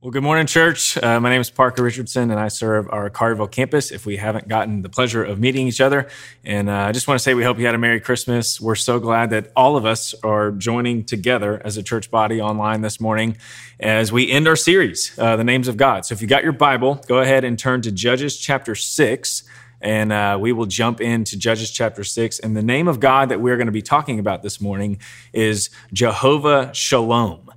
Well, good morning, church. Uh, my name is Parker Richardson, and I serve our Carterville campus. If we haven't gotten the pleasure of meeting each other, and uh, I just want to say we hope you had a Merry Christmas. We're so glad that all of us are joining together as a church body online this morning as we end our series, uh, The Names of God. So if you got your Bible, go ahead and turn to Judges chapter 6 and uh, we will jump into Judges chapter 6. And the name of God that we're going to be talking about this morning is Jehovah Shalom.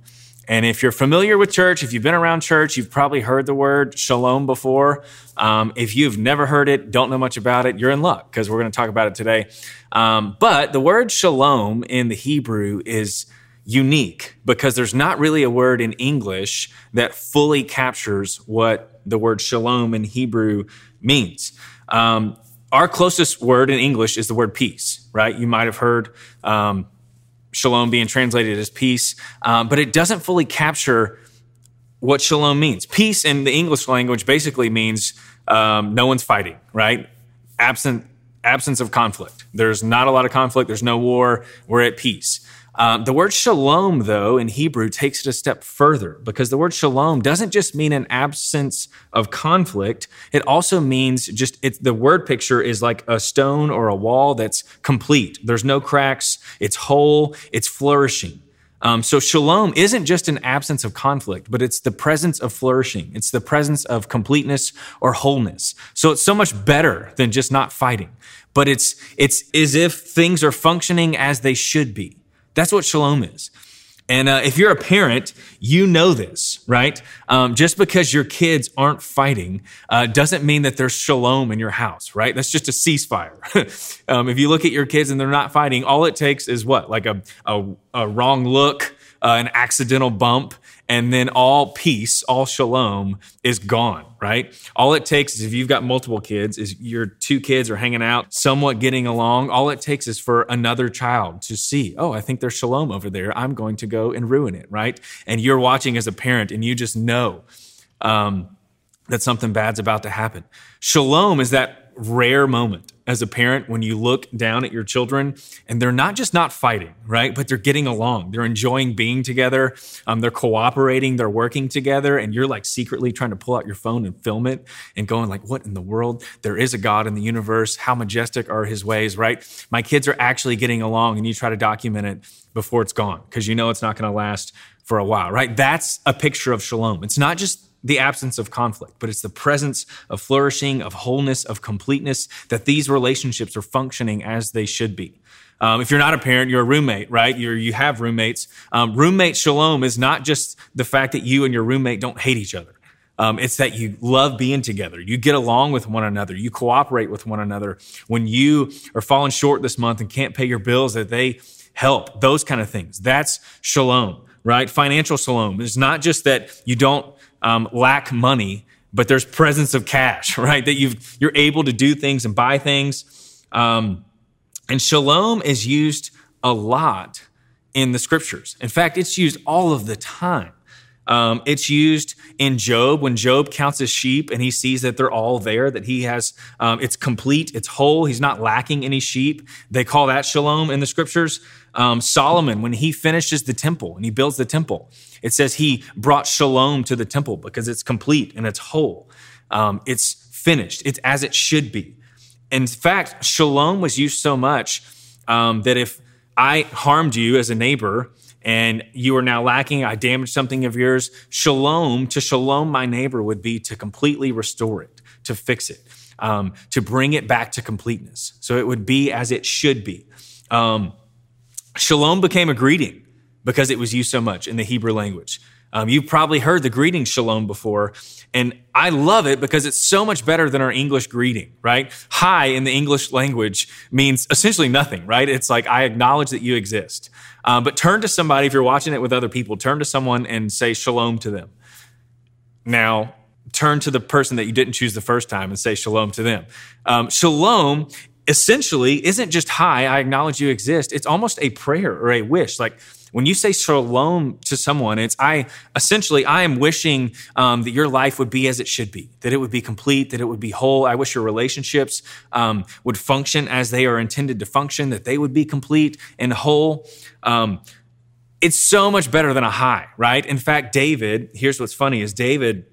And if you're familiar with church, if you've been around church, you've probably heard the word shalom before. Um, if you've never heard it, don't know much about it, you're in luck because we're going to talk about it today. Um, but the word shalom in the Hebrew is unique because there's not really a word in English that fully captures what the word shalom in Hebrew means. Um, our closest word in English is the word peace, right? You might have heard um, shalom being translated as peace, um, but it doesn't fully capture what shalom means. Peace in the English language basically means um, no one's fighting, right? Absent absence of conflict. There's not a lot of conflict. There's no war. We're at peace. Um, the word shalom, though, in Hebrew takes it a step further because the word shalom doesn't just mean an absence of conflict. It also means just it, the word picture is like a stone or a wall that's complete. There's no cracks. It's whole. It's flourishing. Um, so shalom isn't just an absence of conflict, but it's the presence of flourishing. It's the presence of completeness or wholeness. So it's so much better than just not fighting, but it's, it's as if things are functioning as they should be. That's what shalom is. And uh, if you're a parent, you know this, right? Um, just because your kids aren't fighting uh, doesn't mean that there's shalom in your house, right? That's just a ceasefire. um, if you look at your kids and they're not fighting, all it takes is what? Like a, a, a wrong look, uh, an accidental bump, and then all peace, all shalom is gone, right? All it takes is if you've got multiple kids, is your two kids are hanging out, somewhat getting along. All it takes is for another child to see, oh, I think there's shalom over there. I'm going to go and ruin it, right? And you're watching as a parent and you just know um, that something bad's about to happen. Shalom is that rare moment as a parent when you look down at your children and they're not just not fighting, right? But they're getting along. They're enjoying being together. Um, they're cooperating. They're working together. And you're like secretly trying to pull out your phone and film it and going like, what in the world? There is a God in the universe. How majestic are his ways, right? My kids are actually getting along and you try to document it before it's gone because you know it's not going to last for a while, right? That's a picture of shalom. It's not just the absence of conflict, but it's the presence of flourishing, of wholeness, of completeness, that these relationships are functioning as they should be. Um, if you're not a parent, you're a roommate, right? You're, you have roommates. Um, roommate shalom is not just the fact that you and your roommate don't hate each other. Um, it's that you love being together. You get along with one another. You cooperate with one another. When you are falling short this month and can't pay your bills, that they help. Those kind of things. That's shalom, right? Financial shalom is not just that you don't um, lack money, but there's presence of cash, right? That you've, you're able to do things and buy things. Um, and shalom is used a lot in the scriptures. In fact, it's used all of the time. Um, it's used in Job when Job counts his sheep and he sees that they're all there, that he has, um, it's complete, it's whole, he's not lacking any sheep. They call that shalom in the scriptures. Um, Solomon, when he finishes the temple and he builds the temple, it says he brought shalom to the temple because it's complete and it's whole. Um, it's finished. It's as it should be. In fact, shalom was used so much um, that if I harmed you as a neighbor, and you are now lacking, I damaged something of yours. Shalom, to shalom my neighbor would be to completely restore it, to fix it, um, to bring it back to completeness. So it would be as it should be. Um, shalom became a greeting because it was used so much in the Hebrew language. Um, you've probably heard the greeting shalom before, and I love it because it's so much better than our English greeting, right? Hi in the English language means essentially nothing, right? It's like, I acknowledge that you exist. Uh, but turn to somebody, if you're watching it with other people, turn to someone and say shalom to them. Now, turn to the person that you didn't choose the first time and say shalom to them. Um, shalom essentially isn't just hi, I acknowledge you exist. It's almost a prayer or a wish. Like, when you say shalom to someone, it's I essentially I am wishing um, that your life would be as it should be, that it would be complete, that it would be whole. I wish your relationships um, would function as they are intended to function, that they would be complete and whole. Um, it's so much better than a high, right? In fact, David, here's what's funny is David,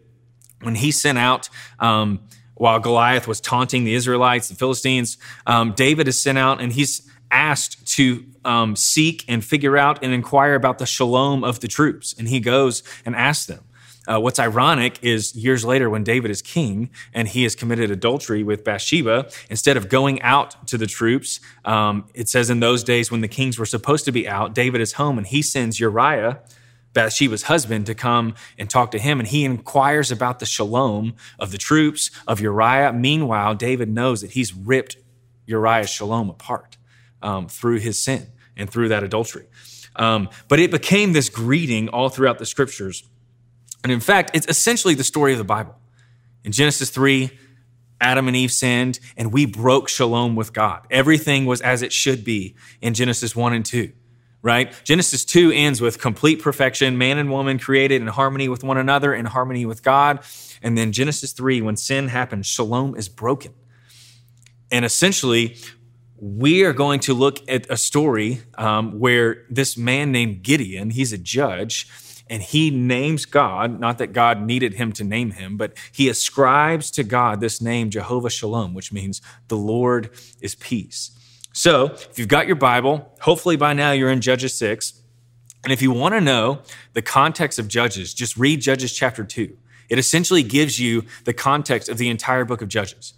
when he sent out, um, while Goliath was taunting the Israelites, the Philistines, um, David is sent out and he's asked to um, seek and figure out and inquire about the shalom of the troops. And he goes and asks them. Uh, what's ironic is years later, when David is king and he has committed adultery with Bathsheba, instead of going out to the troops, um, it says in those days when the kings were supposed to be out, David is home and he sends Uriah, Bathsheba's husband, to come and talk to him. And he inquires about the shalom of the troops of Uriah. Meanwhile, David knows that he's ripped Uriah's shalom apart um, through his sin and through that adultery. Um, but it became this greeting all throughout the scriptures and in fact, it's essentially the story of the Bible. In Genesis 3, Adam and Eve sinned and we broke shalom with God. Everything was as it should be in Genesis 1 and 2, right? Genesis 2 ends with complete perfection, man and woman created in harmony with one another, in harmony with God. And then Genesis 3, when sin happens, shalom is broken. And essentially, we are going to look at a story um, where this man named Gideon, he's a judge, and he names God, not that God needed him to name him, but he ascribes to God this name, Jehovah Shalom, which means the Lord is peace. So, if you've got your Bible, hopefully by now you're in Judges 6. And if you want to know the context of Judges, just read Judges chapter 2. It essentially gives you the context of the entire book of Judges.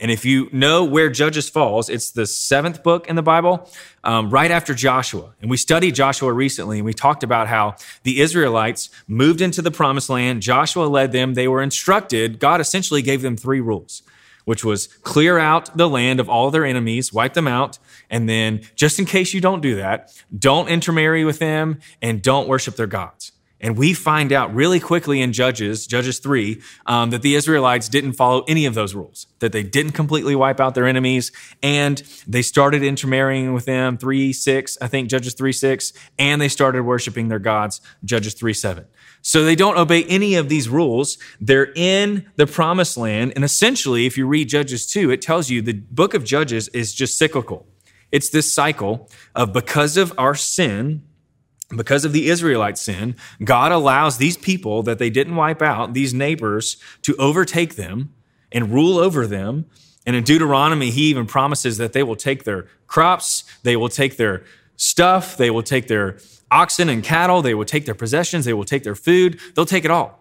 And if you know where Judges falls, it's the seventh book in the Bible, um, right after Joshua. And we studied Joshua recently, and we talked about how the Israelites moved into the promised land. Joshua led them. They were instructed. God essentially gave them three rules, which was clear out the land of all their enemies, wipe them out. And then, just in case you don't do that, don't intermarry with them and don't worship their gods. And we find out really quickly in Judges, Judges 3, um, that the Israelites didn't follow any of those rules, that they didn't completely wipe out their enemies, and they started intermarrying with them, 3 6, I think Judges 3 6, and they started worshiping their gods, Judges 3 7. So they don't obey any of these rules. They're in the promised land. And essentially, if you read Judges 2, it tells you the book of Judges is just cyclical. It's this cycle of because of our sin, because of the Israelite sin, God allows these people that they didn't wipe out, these neighbors, to overtake them and rule over them. And in Deuteronomy, he even promises that they will take their crops, they will take their stuff, they will take their oxen and cattle, they will take their possessions, they will take their food, they'll take it all.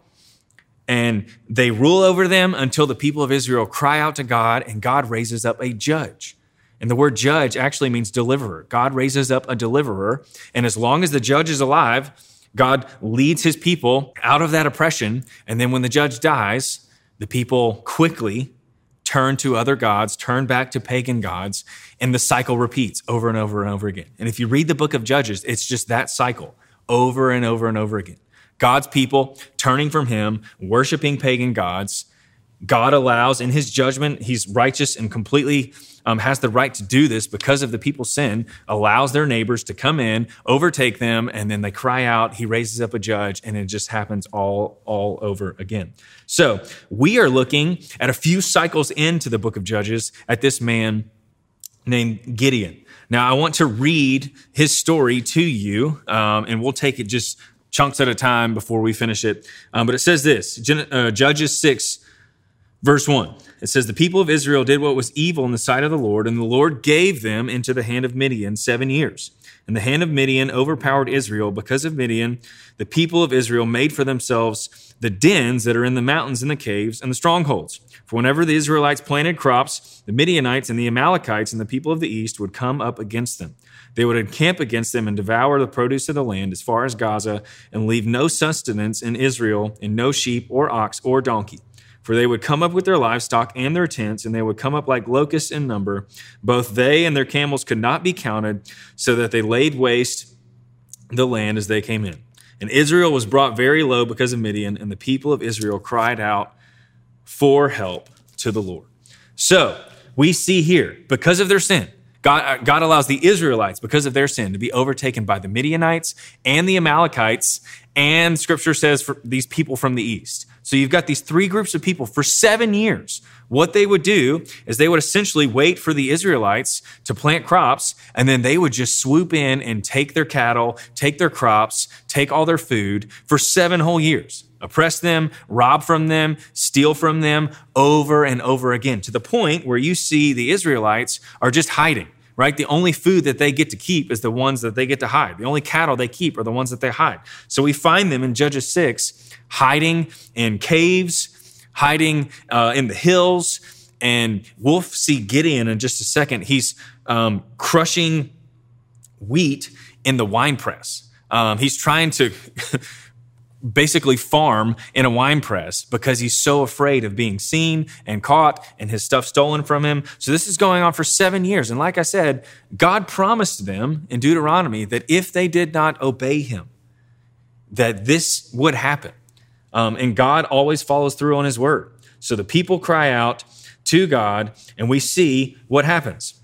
And they rule over them until the people of Israel cry out to God, and God raises up a judge. And the word judge actually means deliverer. God raises up a deliverer. And as long as the judge is alive, God leads his people out of that oppression. And then when the judge dies, the people quickly turn to other gods, turn back to pagan gods, and the cycle repeats over and over and over again. And if you read the book of Judges, it's just that cycle over and over and over again. God's people turning from him, worshiping pagan gods. God allows in his judgment, he's righteous and completely um, has the right to do this because of the people's sin, allows their neighbors to come in, overtake them, and then they cry out. He raises up a judge, and it just happens all, all over again. So we are looking at a few cycles into the book of Judges at this man named Gideon. Now, I want to read his story to you, um, and we'll take it just chunks at a time before we finish it. Um, but it says this uh, Judges 6, verse 1. It says, The people of Israel did what was evil in the sight of the Lord, and the Lord gave them into the hand of Midian seven years. And the hand of Midian overpowered Israel. Because of Midian, the people of Israel made for themselves the dens that are in the mountains and the caves and the strongholds. For whenever the Israelites planted crops, the Midianites and the Amalekites and the people of the east would come up against them. They would encamp against them and devour the produce of the land as far as Gaza and leave no sustenance in Israel and no sheep or ox or donkey. For they would come up with their livestock and their tents, and they would come up like locusts in number. Both they and their camels could not be counted, so that they laid waste the land as they came in. And Israel was brought very low because of Midian, and the people of Israel cried out for help to the Lord. So we see here, because of their sin, God, uh, God allows the Israelites, because of their sin, to be overtaken by the Midianites and the Amalekites, and scripture says for these people from the east. So you've got these three groups of people for seven years. What they would do is they would essentially wait for the Israelites to plant crops, and then they would just swoop in and take their cattle, take their crops, take all their food for seven whole years. Oppress them, rob from them, steal from them over and over again to the point where you see the Israelites are just hiding right? The only food that they get to keep is the ones that they get to hide. The only cattle they keep are the ones that they hide. So we find them in Judges 6 hiding in caves, hiding uh, in the hills. And we'll see Gideon in just a second. He's um, crushing wheat in the wine press. Um, he's trying to basically farm in a wine press because he's so afraid of being seen and caught and his stuff stolen from him. So this is going on for seven years. And like I said, God promised them in Deuteronomy that if they did not obey him, that this would happen. Um, and God always follows through on his word. So the people cry out to God, and we see what happens.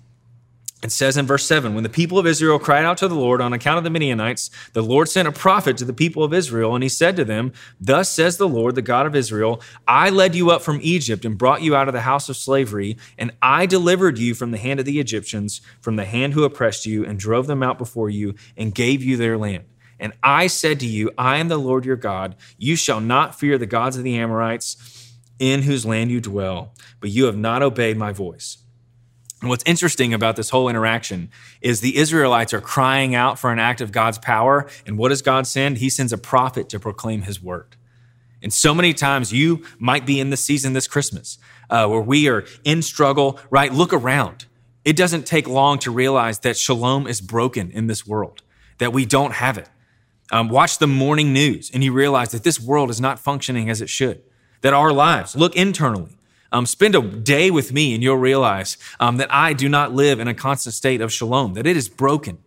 It says in verse 7 When the people of Israel cried out to the Lord on account of the Midianites, the Lord sent a prophet to the people of Israel, and he said to them, Thus says the Lord, the God of Israel, I led you up from Egypt and brought you out of the house of slavery, and I delivered you from the hand of the Egyptians, from the hand who oppressed you, and drove them out before you, and gave you their land. And I said to you, I am the Lord your God. You shall not fear the gods of the Amorites in whose land you dwell, but you have not obeyed my voice. And what's interesting about this whole interaction is the Israelites are crying out for an act of God's power. And what does God send? He sends a prophet to proclaim his word. And so many times you might be in the season this Christmas uh, where we are in struggle, right? Look around. It doesn't take long to realize that shalom is broken in this world, that we don't have it. Um, watch the morning news and you realize that this world is not functioning as it should, that our lives, look internally, um, spend a day with me and you'll realize um, that I do not live in a constant state of shalom, that it is broken.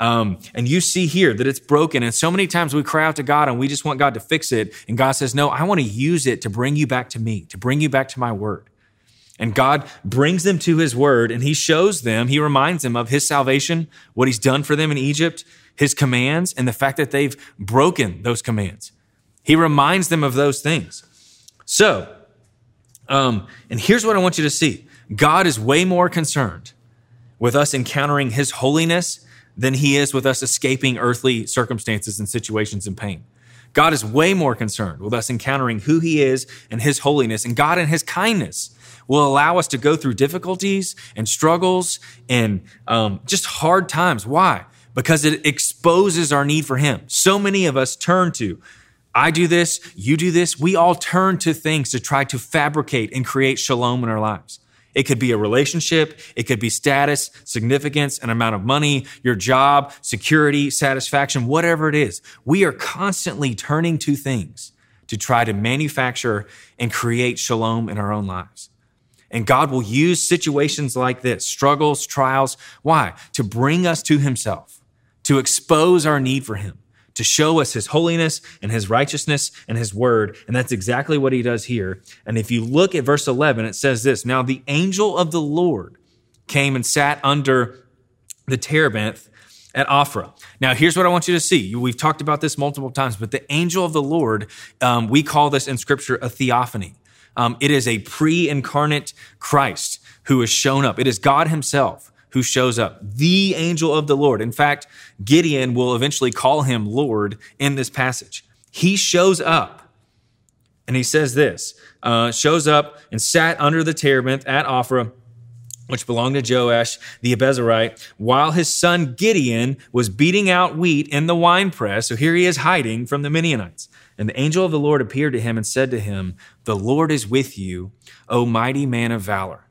Um, and you see here that it's broken. And so many times we cry out to God and we just want God to fix it. And God says, No, I want to use it to bring you back to me, to bring you back to my word. And God brings them to his word and he shows them, he reminds them of his salvation, what he's done for them in Egypt, his commands, and the fact that they've broken those commands. He reminds them of those things. So, um, and here's what I want you to see God is way more concerned with us encountering his holiness than he is with us escaping earthly circumstances and situations and pain. God is way more concerned with us encountering who he is and his holiness. And God, and his kindness, will allow us to go through difficulties and struggles and um, just hard times. Why? Because it exposes our need for him. So many of us turn to I do this, you do this. We all turn to things to try to fabricate and create shalom in our lives. It could be a relationship. It could be status, significance, an amount of money, your job, security, satisfaction, whatever it is. We are constantly turning to things to try to manufacture and create shalom in our own lives. And God will use situations like this, struggles, trials. Why? To bring us to himself, to expose our need for him to show us his holiness and his righteousness and his word. And that's exactly what he does here. And if you look at verse 11, it says this Now the angel of the Lord came and sat under the terebinth at Ophrah. Now, here's what I want you to see. We've talked about this multiple times, but the angel of the Lord, um, we call this in scripture a theophany. Um, it is a pre incarnate Christ who has shown up. It is God himself who shows up, the angel of the Lord. In fact, Gideon will eventually call him Lord in this passage. He shows up and he says this uh, shows up and sat under the terebinth at Ophrah which belonged to Joash the Abiezrite, while his son Gideon was beating out wheat in the winepress. So here he is hiding from the Midianites. And the angel of the Lord appeared to him and said to him, The Lord is with you, O mighty man of valor.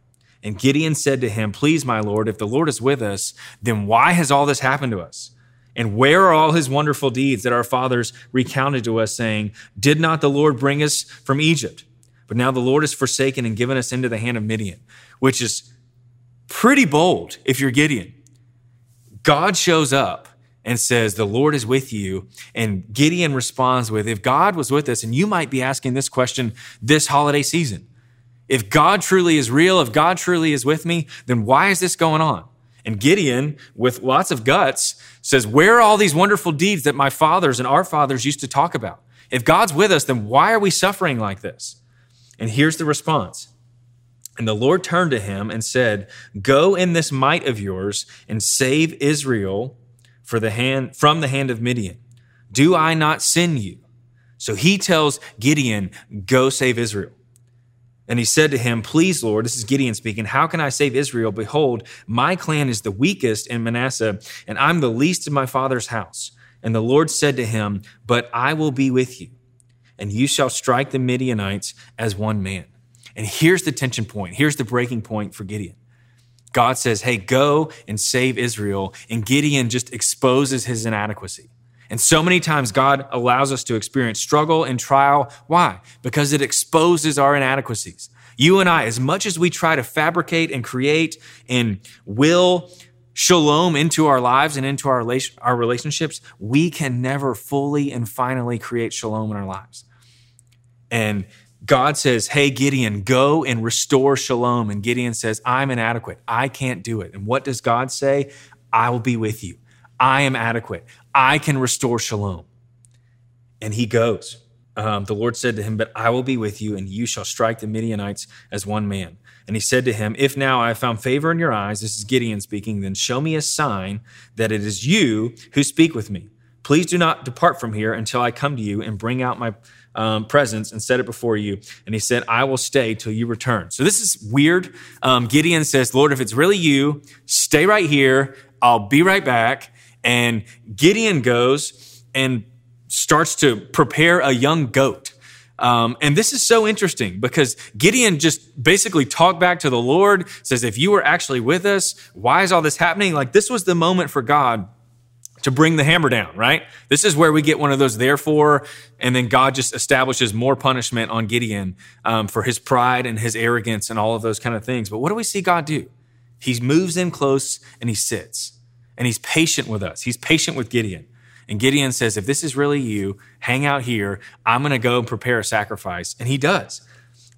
And Gideon said to him, Please, my Lord, if the Lord is with us, then why has all this happened to us? And where are all his wonderful deeds that our fathers recounted to us, saying, Did not the Lord bring us from Egypt? But now the Lord has forsaken and given us into the hand of Midian, which is pretty bold if you're Gideon. God shows up and says, The Lord is with you. And Gideon responds with, If God was with us, and you might be asking this question this holiday season if God truly is real, if God truly is with me, then why is this going on? And Gideon, with lots of guts, says, Where are all these wonderful deeds that my fathers and our fathers used to talk about? If God's with us, then why are we suffering like this? And here's the response. And the Lord turned to him and said, Go in this might of yours and save Israel for the hand, from the hand of Midian. Do I not send you? So he tells Gideon, Go save Israel. And he said to him, Please, Lord, this is Gideon speaking, how can I save Israel? Behold, my clan is the weakest in Manasseh, and I'm the least in my father's house. And the Lord said to him, But I will be with you, and you shall strike the Midianites as one man. And here's the tension point. Here's the breaking point for Gideon. God says, Hey, go and save Israel. And Gideon just exposes his inadequacy. And so many times God allows us to experience struggle and trial. Why? Because it exposes our inadequacies. You and I, as much as we try to fabricate and create and will shalom into our lives and into our, our relationships, we can never fully and finally create shalom in our lives. And God says, Hey, Gideon, go and restore shalom. And Gideon says, I'm inadequate. I can't do it. And what does God say? I will be with you. I am adequate. I can restore shalom. And he goes. Um, the Lord said to him, But I will be with you, and you shall strike the Midianites as one man. And he said to him, If now I have found favor in your eyes, this is Gideon speaking, then show me a sign that it is you who speak with me. Please do not depart from here until I come to you and bring out my um, presence and set it before you. And he said, I will stay till you return. So this is weird. Um, Gideon says, Lord, if it's really you, stay right here. I'll be right back. And Gideon goes and starts to prepare a young goat. Um, and this is so interesting because Gideon just basically talked back to the Lord, says, If you were actually with us, why is all this happening? Like, this was the moment for God to bring the hammer down, right? This is where we get one of those therefore, and then God just establishes more punishment on Gideon um, for his pride and his arrogance and all of those kind of things. But what do we see God do? He moves in close and he sits. And he's patient with us. He's patient with Gideon. And Gideon says, if this is really you, hang out here. I'm going to go and prepare a sacrifice. And he does.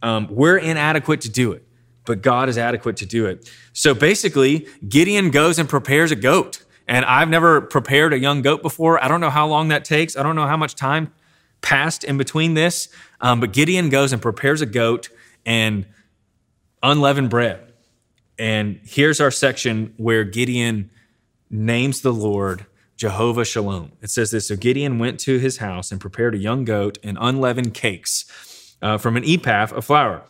Um, we're inadequate to do it, but God is adequate to do it. So basically, Gideon goes and prepares a goat. And I've never prepared a young goat before. I don't know how long that takes. I don't know how much time passed in between this. Um, but Gideon goes and prepares a goat and unleavened bread. And here's our section where Gideon names the Lord Jehovah Shalom. It says this So Gideon went to his house and prepared a young goat and unleavened cakes uh, from an ephah of flour.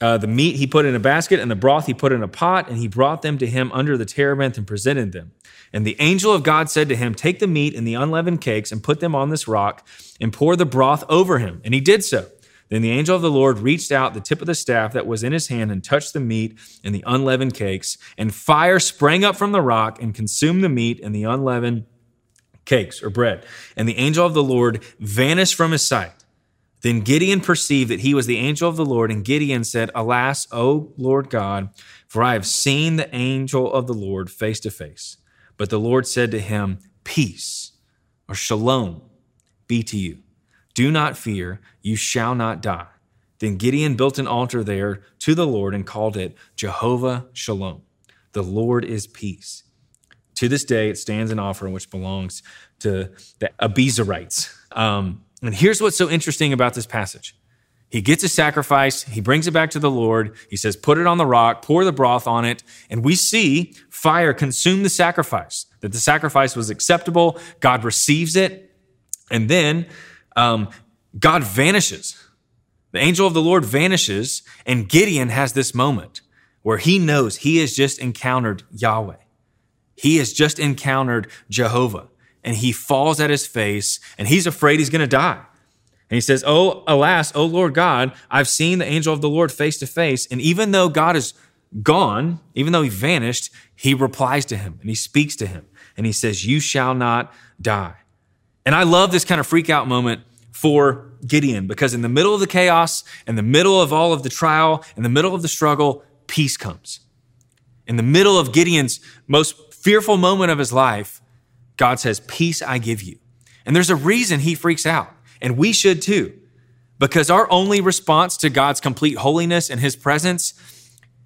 Uh, the meat he put in a basket and the broth he put in a pot, and he brought them to him under the terebinth and presented them. And the angel of God said to him, Take the meat and the unleavened cakes and put them on this rock and pour the broth over him. And he did so. Then the angel of the Lord reached out the tip of the staff that was in his hand and touched the meat and the unleavened cakes, and fire sprang up from the rock and consumed the meat and the unleavened cakes or bread. And the angel of the Lord vanished from his sight. Then Gideon perceived that he was the angel of the Lord, and Gideon said, Alas, O Lord God, for I have seen the angel of the Lord face to face. But the Lord said to him, Peace or shalom be to you. Do not fear, you shall not die. Then Gideon built an altar there to the Lord and called it Jehovah Shalom. The Lord is peace. To this day, it stands an offering which belongs to the Abiezrites. Um, and here's what's so interesting about this passage. He gets a sacrifice, he brings it back to the Lord. He says, Put it on the rock, pour the broth on it. And we see fire consume the sacrifice, that the sacrifice was acceptable. God receives it. And then um, God vanishes. The angel of the Lord vanishes, and Gideon has this moment where he knows he has just encountered Yahweh. He has just encountered Jehovah, and he falls at his face, and he's afraid he's going to die. And he says, Oh, alas, oh Lord God, I've seen the angel of the Lord face to face. And even though God is gone, even though he vanished, he replies to him and he speaks to him and he says, You shall not die. And I love this kind of freak out moment for Gideon because in the middle of the chaos, in the middle of all of the trial, in the middle of the struggle, peace comes. In the middle of Gideon's most fearful moment of his life, God says, Peace I give you. And there's a reason he freaks out, and we should too, because our only response to God's complete holiness and his presence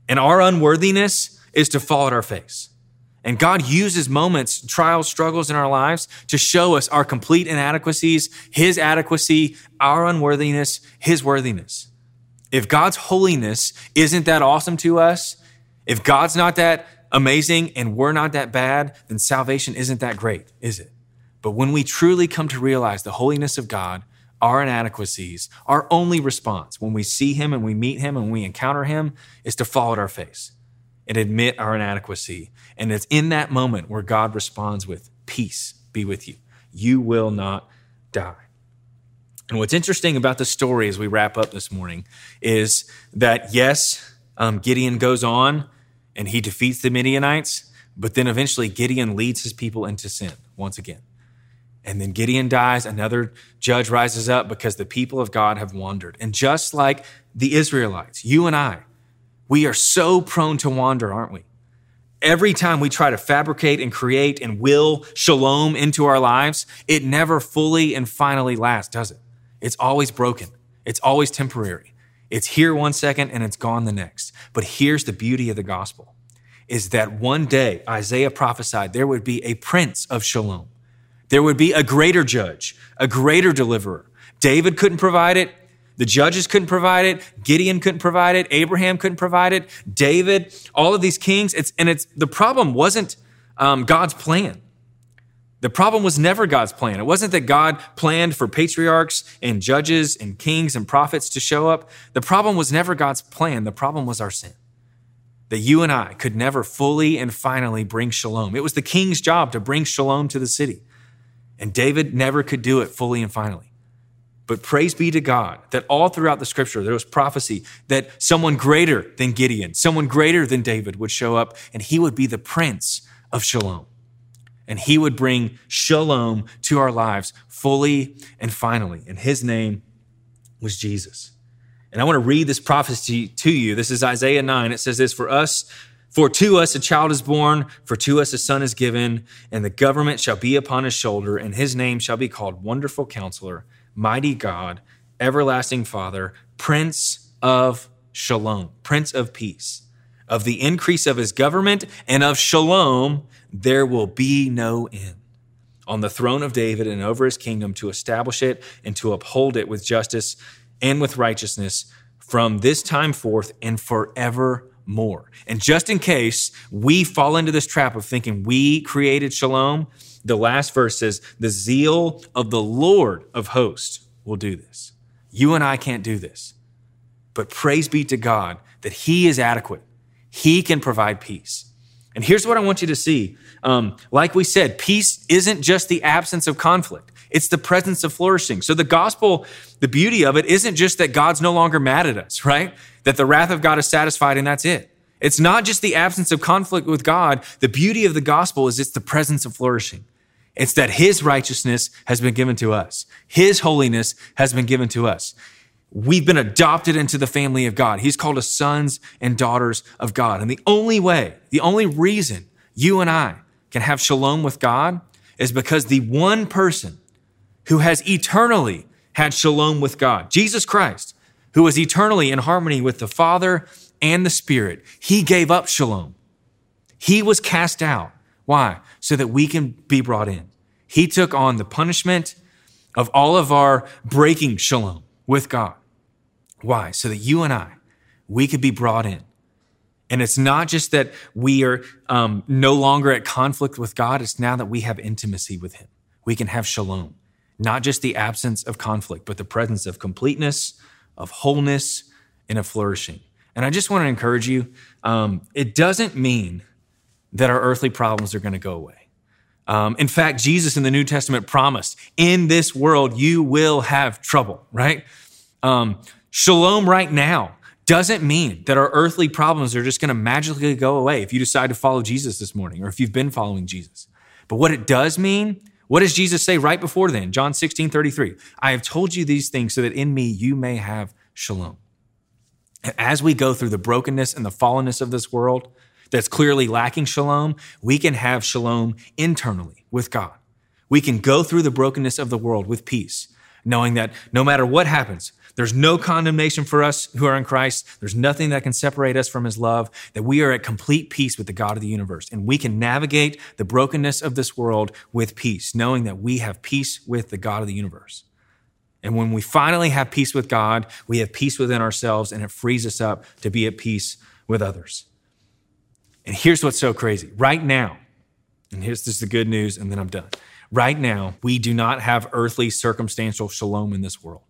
and our unworthiness is to fall at our face And God uses moments, trials, struggles in our lives to show us our complete inadequacies, His adequacy, our unworthiness, His worthiness. If God's holiness isn't that awesome to us, if God's not that amazing and we're not that bad, then salvation isn't that great, is it? But when we truly come to realize the holiness of God, our inadequacies, our only response when we see Him and we meet Him and we encounter Him is to fall at our face and admit our inadequacy. And it's in that moment where God responds with, Peace be with you. You will not die. And what's interesting about the story as we wrap up this morning is that, yes, um, Gideon goes on and he defeats the Midianites, but then eventually Gideon leads his people into sin once again. And then Gideon dies. Another judge rises up because the people of God have wandered. And just like the Israelites, you and I, we are so prone to wander, aren't we? Every time we try to fabricate and create and will shalom into our lives, it never fully and finally lasts, does it? It's always broken. It's always temporary. It's here one second and it's gone the next. But here's the beauty of the gospel is that one day Isaiah prophesied there would be a prince of shalom. There would be a greater judge, a greater deliverer. David couldn't provide it. The judges couldn't provide it. Gideon couldn't provide it. Abraham couldn't provide it. David, all of these kings. It's, and it's, the problem wasn't um, God's plan. The problem was never God's plan. It wasn't that God planned for patriarchs and judges and kings and prophets to show up. The problem was never God's plan. The problem was our sin. That you and I could never fully and finally bring shalom. It was the king's job to bring shalom to the city. And David never could do it fully and finally. But praise be to God that all throughout the scripture, there was prophecy that someone greater than Gideon, someone greater than David would show up and he would be the prince of shalom. And he would bring shalom to our lives fully and finally. And his name was Jesus. And I want to read this prophecy to you. This is Isaiah 9. It says this For us, for to us a child is born, for to us a son is given, and the government shall be upon his shoulder, and his name shall be called Wonderful Counselor mighty God, everlasting Father, Prince of Shalom, Prince of Peace. Of the increase of his government and of Shalom, there will be no end. On the throne of David and over his kingdom to establish it and to uphold it with justice and with righteousness from this time forth and forevermore. And just in case we fall into this trap of thinking we created shalom, the last verse says, The zeal of the Lord of hosts will do this. You and I can't do this. But praise be to God that He is adequate. He can provide peace. And here's what I want you to see. Um, like we said, peace isn't just the absence of conflict. It's the presence of flourishing. So the gospel, the beauty of it isn't just that God's no longer mad at us, right? That the wrath of God is satisfied and that's it. It's not just the absence of conflict with God. The beauty of the gospel is it's the presence of flourishing. It's that his righteousness has been given to us. His holiness has been given to us. We've been adopted into the family of God. He's called us sons and daughters of God. And the only way, the only reason you and I can have shalom with God is because the one person who has eternally had shalom with God, Jesus Christ, who was eternally in harmony with the Father and the Spirit, he gave up shalom. He was cast out. Why? So that we can be brought in. He took on the punishment of all of our breaking shalom with God. Why? So that you and I, we could be brought in. And it's not just that we are um, no longer at conflict with God, it's now that we have intimacy with Him. We can have shalom, not just the absence of conflict, but the presence of completeness, of wholeness, and of flourishing. And I just want to encourage you um, it doesn't mean that our earthly problems are going to go away. Um, in fact, Jesus in the New Testament promised, in this world, you will have trouble, right? Um, shalom right now doesn't mean that our earthly problems are just going to magically go away if you decide to follow Jesus this morning or if you've been following Jesus. But what it does mean, what does Jesus say right before then? John 16, 33. I have told you these things so that in me you may have shalom. As we go through the brokenness and the fallenness of this world that's clearly lacking shalom, we can have shalom internally with God. We can go through the brokenness of the world with peace, knowing that no matter what happens, there's no condemnation for us who are in Christ. There's nothing that can separate us from his love, that we are at complete peace with the God of the universe. And we can navigate the brokenness of this world with peace, knowing that we have peace with the God of the universe. And when we finally have peace with God, we have peace within ourselves and it frees us up to be at peace with others. And here's what's so crazy. Right now, and here's is the good news, and then I'm done. Right now, we do not have earthly circumstantial shalom in this world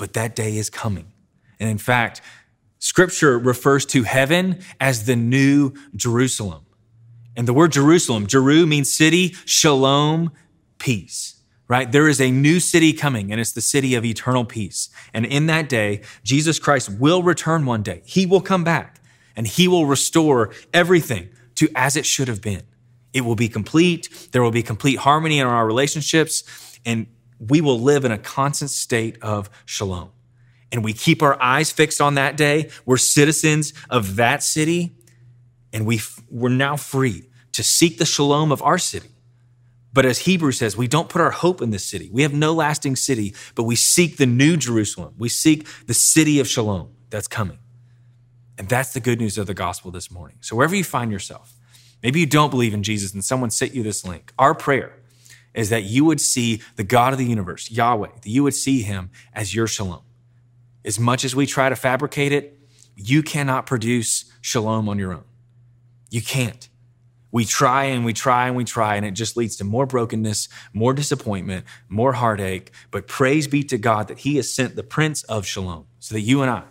but that day is coming. And in fact, scripture refers to heaven as the new Jerusalem. And the word Jerusalem, Jeru means city, shalom, peace, right? There is a new city coming and it's the city of eternal peace. And in that day, Jesus Christ will return one day. He will come back and he will restore everything to as it should have been. It will be complete. There will be complete harmony in our relationships and we will live in a constant state of shalom. And we keep our eyes fixed on that day. We're citizens of that city, and we, we're now free to seek the shalom of our city. But as Hebrews says, we don't put our hope in this city. We have no lasting city, but we seek the new Jerusalem. We seek the city of shalom that's coming. And that's the good news of the gospel this morning. So wherever you find yourself, maybe you don't believe in Jesus and someone sent you this link. Our prayer is that you would see the God of the universe, Yahweh, that you would see him as your shalom. As much as we try to fabricate it, you cannot produce shalom on your own. You can't. We try and we try and we try, and it just leads to more brokenness, more disappointment, more heartache. But praise be to God that He has sent the Prince of Shalom so that you and I,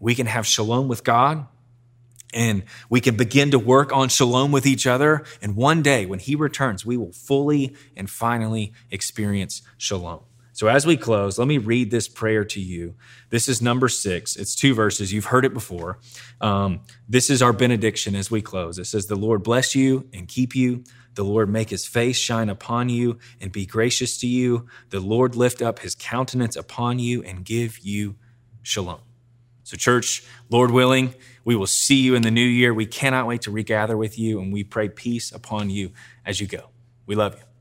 we can have shalom with God and we can begin to work on shalom with each other. And one day, when he returns, we will fully and finally experience shalom. So, as we close, let me read this prayer to you. This is Numbers six. It's two verses. You've heard it before. Um, this is our benediction as we close. It says, The Lord bless you and keep you. The Lord make his face shine upon you and be gracious to you. The Lord lift up his countenance upon you and give you shalom. So, church, Lord willing, we will see you in the new year. We cannot wait to regather with you, and we pray peace upon you as you go. We love you.